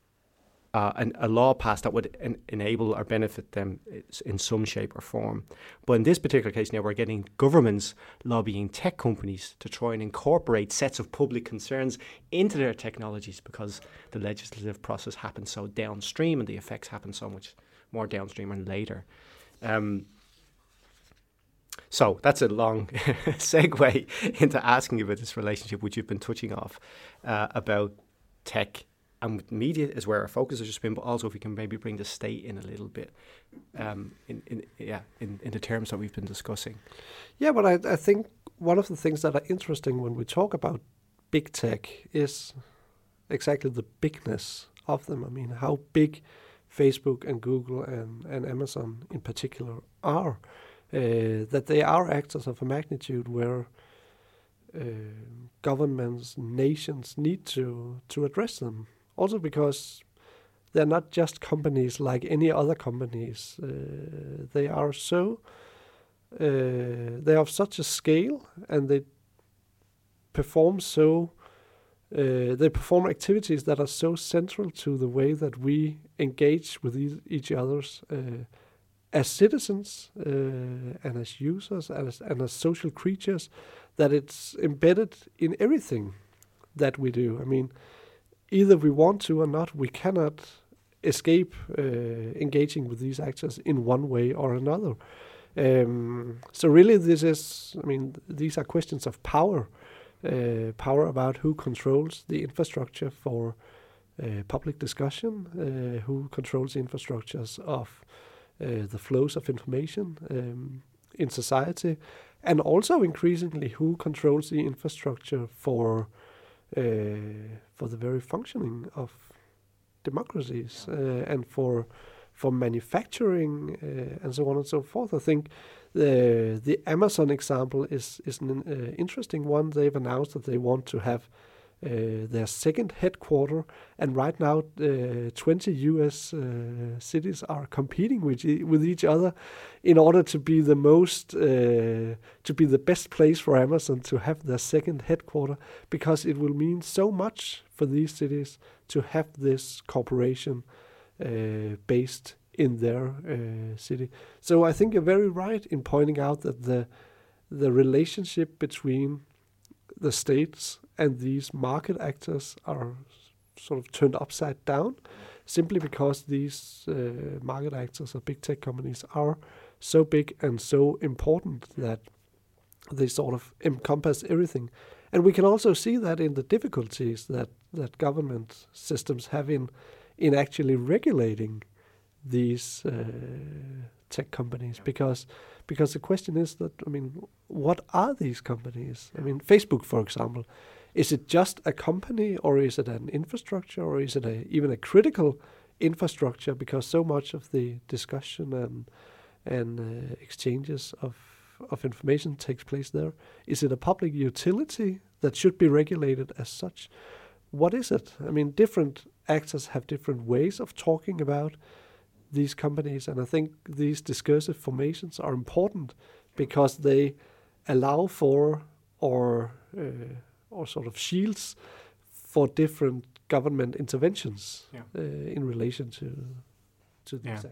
S1: uh, an, a law passed that would en- enable or benefit them in some shape or form. But in this particular case, now we're getting governments lobbying tech companies to try and incorporate sets of public concerns into their technologies because the legislative process happens so downstream and the effects happen so much more downstream and later. Um, so that's a long segue into asking about this relationship, which you've been touching off uh, about tech and media is where our focus has just been, but also if we can maybe bring the state in a little bit, um, in, in yeah, in, in the terms that we've been discussing.
S2: Yeah, but I, I think one of the things that are interesting when we talk about big tech is exactly the bigness of them. I mean, how big Facebook and Google and, and Amazon in particular are. Uh, that they are actors of a magnitude where governments, nations need to to address them. Also because they're not just companies like any other companies. Uh, they are so uh, they of such a scale and they perform so uh, they perform activities that are so central to the way that we engage with e- each other's uh, as citizens uh, and as users and as, and as social creatures that it's embedded in everything that we do. I mean, either we want to or not, we cannot escape uh, engaging with these actors in one way or another. Um, so really, this is, I mean, these are questions of power, uh, power about who controls the infrastructure for uh, public discussion, uh, who controls the infrastructures of uh, the flows of information um, in society, and also increasingly who controls the infrastructure for uh, for the very functioning of democracies uh, and for for manufacturing uh, and so on and so forth. I think the the Amazon example is is an uh, interesting one. They've announced that they want to have their second headquarter, and right now, uh, 20 U.S. Uh, cities are competing with e- with each other in order to be the most to be the best place for Amazon to have their second headquarter, because it will mean so much for these cities to have this corporation based in their uh, city. So I think you're very right in pointing out that the the relationship between the states and these market actors are sort of turned upside down simply because these uh, market actors or big tech companies are so big and so important that they sort of encompass everything. And we can also see that in the difficulties that, that government systems have in in actually regulating these uh, tech companies? Because because the question is that I mean what are these companies? I mean Facebook for example is it just a company or is it an infrastructure or is it a, even a critical infrastructure because so much of the discussion and and uh, exchanges of of information takes place there? Is it a public utility that should be regulated as such? What is it? I mean different actors have different ways of talking about these companies and i think these discursive formations are important because they allow for or uh, or sort of shields for different government interventions yeah. uh, in relation to to these yeah.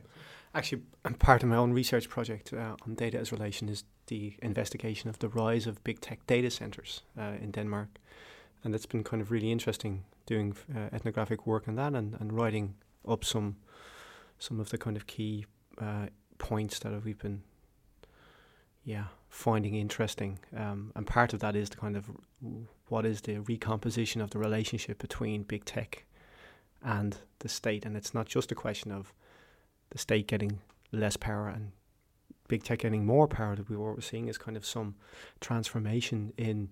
S1: Actually, part of my own research project uh, on data as relation is the investigation of the rise of big tech data centers uh, in Denmark, and it's been kind of really interesting doing uh, ethnographic work on that and, and writing up some some of the kind of key uh, points that we've been yeah finding interesting. Um, and part of that is the kind of what is the recomposition of the relationship between big tech and the state. And it's not just a question of the state getting less power and big tech getting more power. That we we're seeing is kind of some transformation in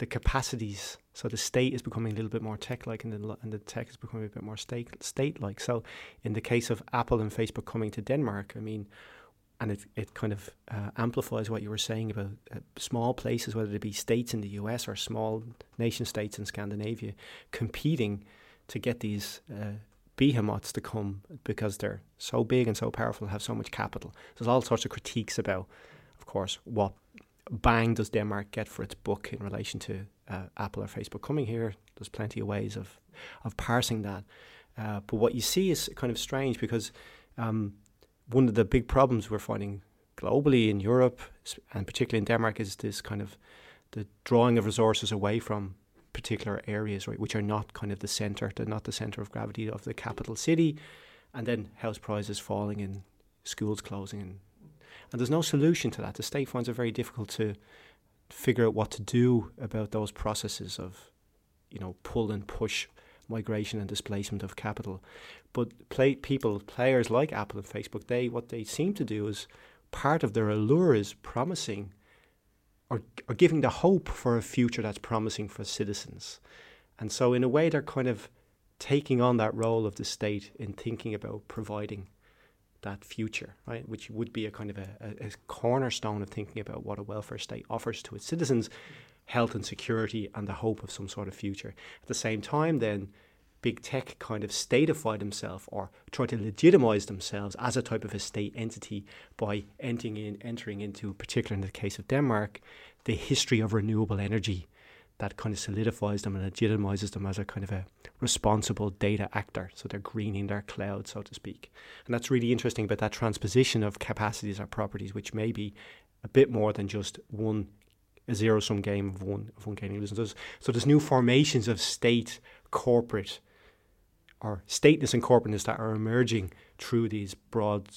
S1: the capacities. So the state is becoming a little bit more tech-like, and the, and the tech is becoming a bit more state state-like. So in the case of Apple and Facebook coming to Denmark, I mean and it, it kind of uh, amplifies what you were saying about uh, small places, whether it be states in the US or small nation states in Scandinavia, competing to get these uh, behemoths to come because they're so big and so powerful and have so much capital. So There's all sorts of critiques about, of course, what bang does Denmark get for its book in relation to uh, Apple or Facebook coming here. There's plenty of ways of of parsing that, uh, but what you see is kind of strange because. Um, one of the big problems we're finding globally in Europe and particularly in Denmark is this kind of the drawing of resources away from particular areas, right, which are not kind of the center, they're not the center of gravity of the capital city, and then house prices falling and schools closing, and and there's no solution to that. The state finds it very difficult to figure out what to do about those processes of, you know, pull and push migration and displacement of capital. But play, people, players like Apple and Facebook, they what they seem to do is part of their allure is promising or, or giving the hope for a future that's promising for citizens. And so, in a way, they're kind of taking on that role of the state in thinking about providing that future, right? Which would be a kind of a, a, a, cornerstone of thinking about what a welfare state offers to its citizens health and security and the hope of some sort of future. At the same time, then, big tech kind of statified themselves or tried to legitimize themselves as a type of a state entity by entering in, entering into, particularly in the case of Denmark, the history of renewable energy that kind of solidifies them and legitimizes them as a kind of a responsible data actor. So they're greening their cloud, so to speak. And that's really interesting about that transposition of capacities or properties, which may be a bit more than just one a zero sum game of one of one gaining losing. So, so there's new formations of state, corporate, or stateness and corporateness that are emerging through these broad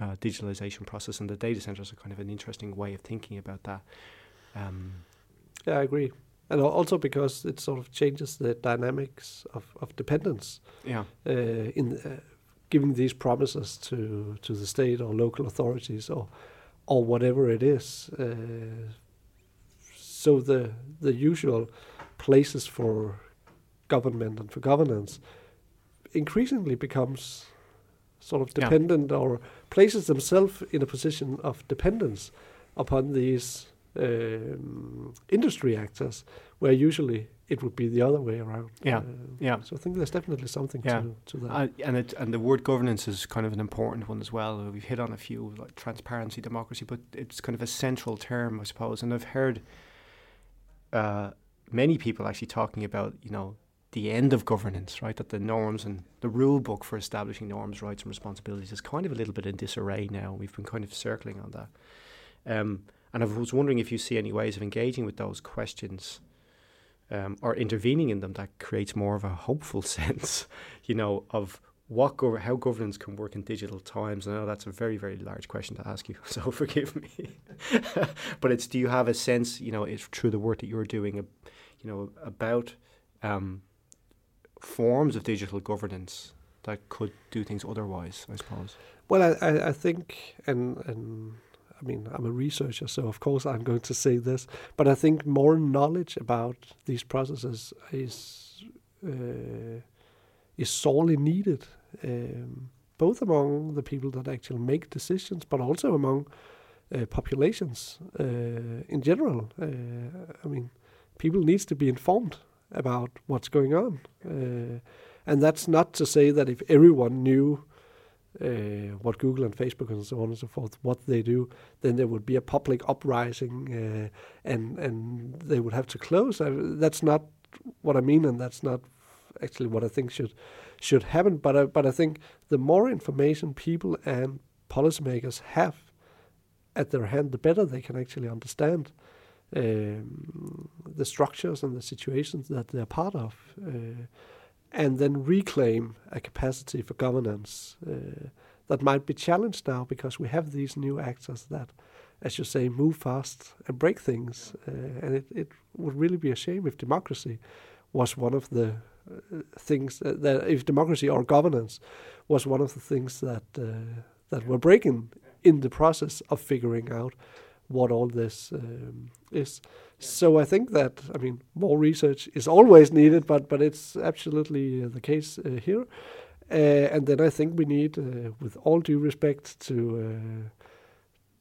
S1: uh, digitalization process, and the data centers are kind of an interesting way of thinking about that. Um,
S2: yeah, I agree and also because it sort of changes the dynamics of, of dependence.
S1: Yeah.
S2: Uh, in uh, giving these promises to to the state or local authorities or or whatever it is. Uh, so the the usual places for government and for governance increasingly becomes sort of dependent yeah. or places themselves in a position of dependence upon these um, industry actors, where usually it would be the other way around.
S1: Yeah, uh, yeah.
S2: So I think there's definitely something yeah. to, to that.
S1: Uh, and it, and the word governance is kind of an important one as well. We've hit on a few like transparency, democracy, but it's kind of a central term, I suppose. And I've heard uh, many people actually talking about, you know, the end of governance, right? That the norms and the rule book for establishing norms, rights, and responsibilities is kind of a little bit in disarray now. We've been kind of circling on that. Um, and I was wondering if you see any ways of engaging with those questions um, or intervening in them that creates more of a hopeful sense, you know, of what gov- how governance can work in digital times. I know that's a very very large question to ask you, so forgive me. but it's do you have a sense, you know, it's through the work that you're doing, you know, about um, forms of digital governance that could do things otherwise, I suppose.
S2: Well, I, I, I think, and and I mean, I'm a researcher, so of course I'm going to say this, but I think more knowledge about these processes is uh, is sorely needed, um, both among the people that actually make decisions, but also among uh, populations uh, in general. Uh, I mean, people needs to be informed about what's going on, uh, and that's not to say that if everyone knew uh, what Google and Facebook and so on and so forth, what they do, then there would be a public uprising, uh, and and they would have to close. I, that's not what I mean, and that's not actually what I think should should happen. But I, but I think the more information people and policymakers have at their hand, the better they can actually understand um, the structures and the situations that they're part of. Uh, and then reclaim a capacity for governance uh, that might be challenged now because we have these new actors that, as you say, move fast and break things. Uh, and it, it would really be a shame if democracy was one of the uh, things that, that, if democracy or governance was one of the things that uh, that were breaking in the process of figuring out what all this um, is. So I think that I mean more research is always needed, but but it's absolutely uh, the case uh, here. Uh, and then I think we need, uh, with all due respect to uh,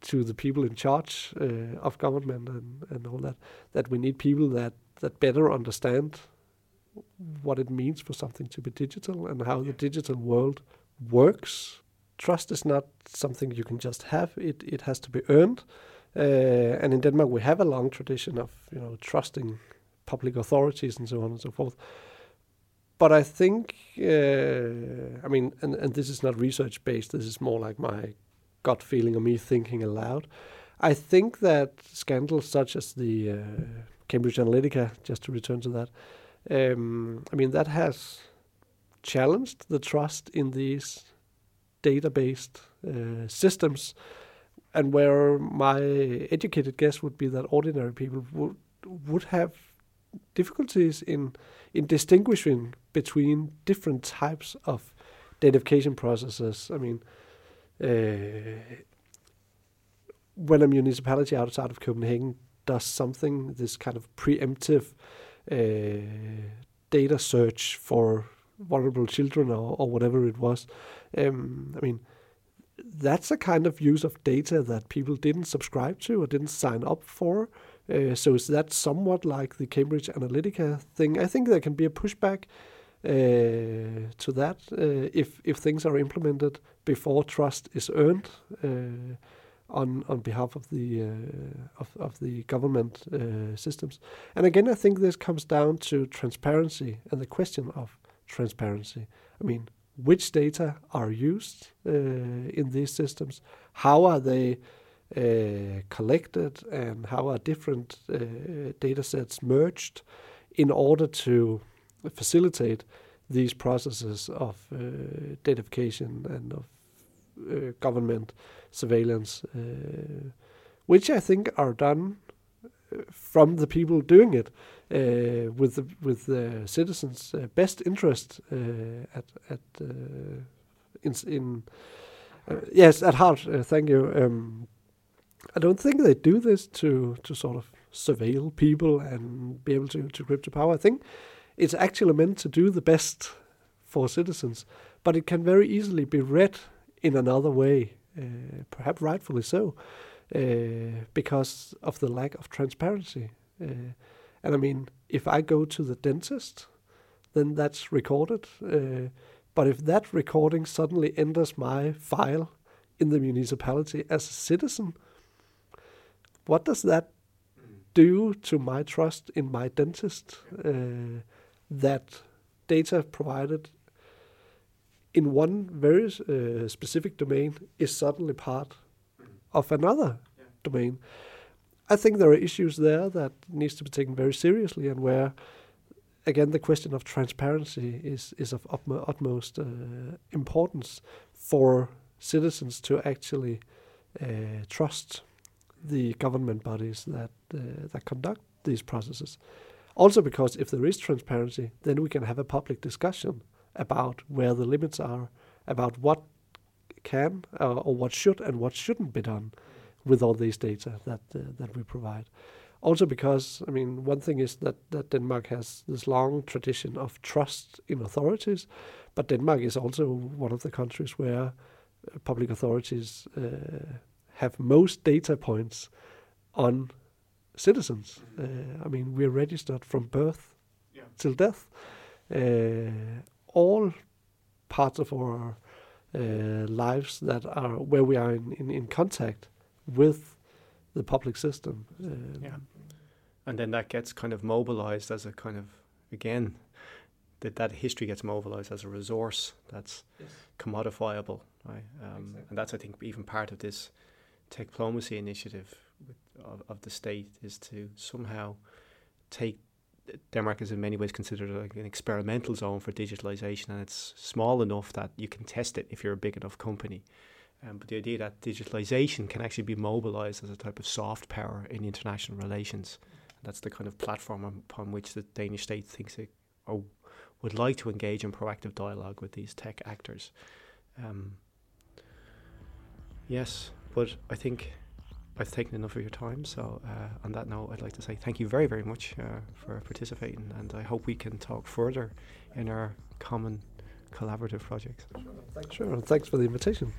S2: to the people in charge uh, of government and, and all that, that we need people that that better understand what it means for something to be digital and how the digital world works. Trust is not something you can just have; it it has to be earned. Uh, and in Denmark, we have a long tradition of you know trusting public authorities and so on and so forth. But I think, uh, I mean, and, and this is not research based. This is more like my gut feeling or me thinking aloud. I think that scandals such as the uh, Cambridge Analytica, just to return to that, um, I mean, that has challenged the trust in these data-based uh, systems and where my educated guess would be that ordinary people would would have difficulties in in distinguishing between different types of datafication processes. I mean, uh, when a municipality outside of Copenhagen does something, this kind of preemptive uh, data search for vulnerable children or, or whatever it was. Um, I mean, that's a kind of use of data that people didn't subscribe to or didn't sign up for. Uh, so is that somewhat like the Cambridge Analytica thing? I think there can be a pushback uh, to that uh, if if things are implemented before trust is earned uh, on on behalf of the uh, of of the government uh, systems. And again, I think this comes down to transparency and the question of transparency. I mean, which data are used uh, in these systems? How are they uh, collected, and how are different uh, data sets merged in order to facilitate these processes of datafication and of uh, government surveillance, uh, which I think are done from the people doing it uh, with the with the citizens' uh, best interest uh, at at in, in yes at heart. thank you. Um, I don't think they do this to to sort of surveil people and be able to to grip the power. I think it's actually meant to do the best for citizens, but it can very easily be read in another way, uh, perhaps rightfully so, uh, because of the lack of transparency. Uh, and I mean, if I go to the dentist, then that's recorded. Uh, but if that recording suddenly enters my file in the municipality as a citizen, what does that do to my trust in my dentist? Uh, that data provided in one very uh, specific domain is suddenly part of another yeah. domain. I think there are issues there that needs to be taken very seriously, and where, again, the question of transparency is is of utmo- utmost uh, importance for citizens to actually uh, trust the government bodies that uh, that conduct these processes. Also, because if there is transparency, then we can have a public discussion about where the limits are, about what can uh, or what should and what shouldn't be done with all these data that uh, that we provide. Also, because I mean, one thing is that that Denmark has this long tradition of trust in authorities, but Denmark is also one of the countries where uh, public authorities uh, have most data points on citizens. Uh, I mean, we're registered from birth yeah. till death. Uh, all parts of our uh, lives that are where we are in, in, in contact with the public system.
S1: Um, yeah. And then that gets kind of mobilized as a kind of, again, that that history gets mobilized as a resource that's yes. commodifiable, right? Um, exactly. And that's, I think, even part of this tech diplomacy initiative with, of, of the state is to somehow take Denmark is in many ways considered like an experimental zone for digitalization, and it's small enough that you can test it if you're a big enough company. Um, but the idea that digitalization can actually be mobilized as a type of soft power in international relations, that's the kind of platform upon which the Danish state thinks it or would like to engage in proactive dialogue with these tech actors. Um, yes, but I think I've taken enough of your time. So, uh, on that note, I'd like to say thank you very, very much uh, for participating, and I hope we can talk further in our common collaborative projects.
S2: Sure, thanks for the invitation.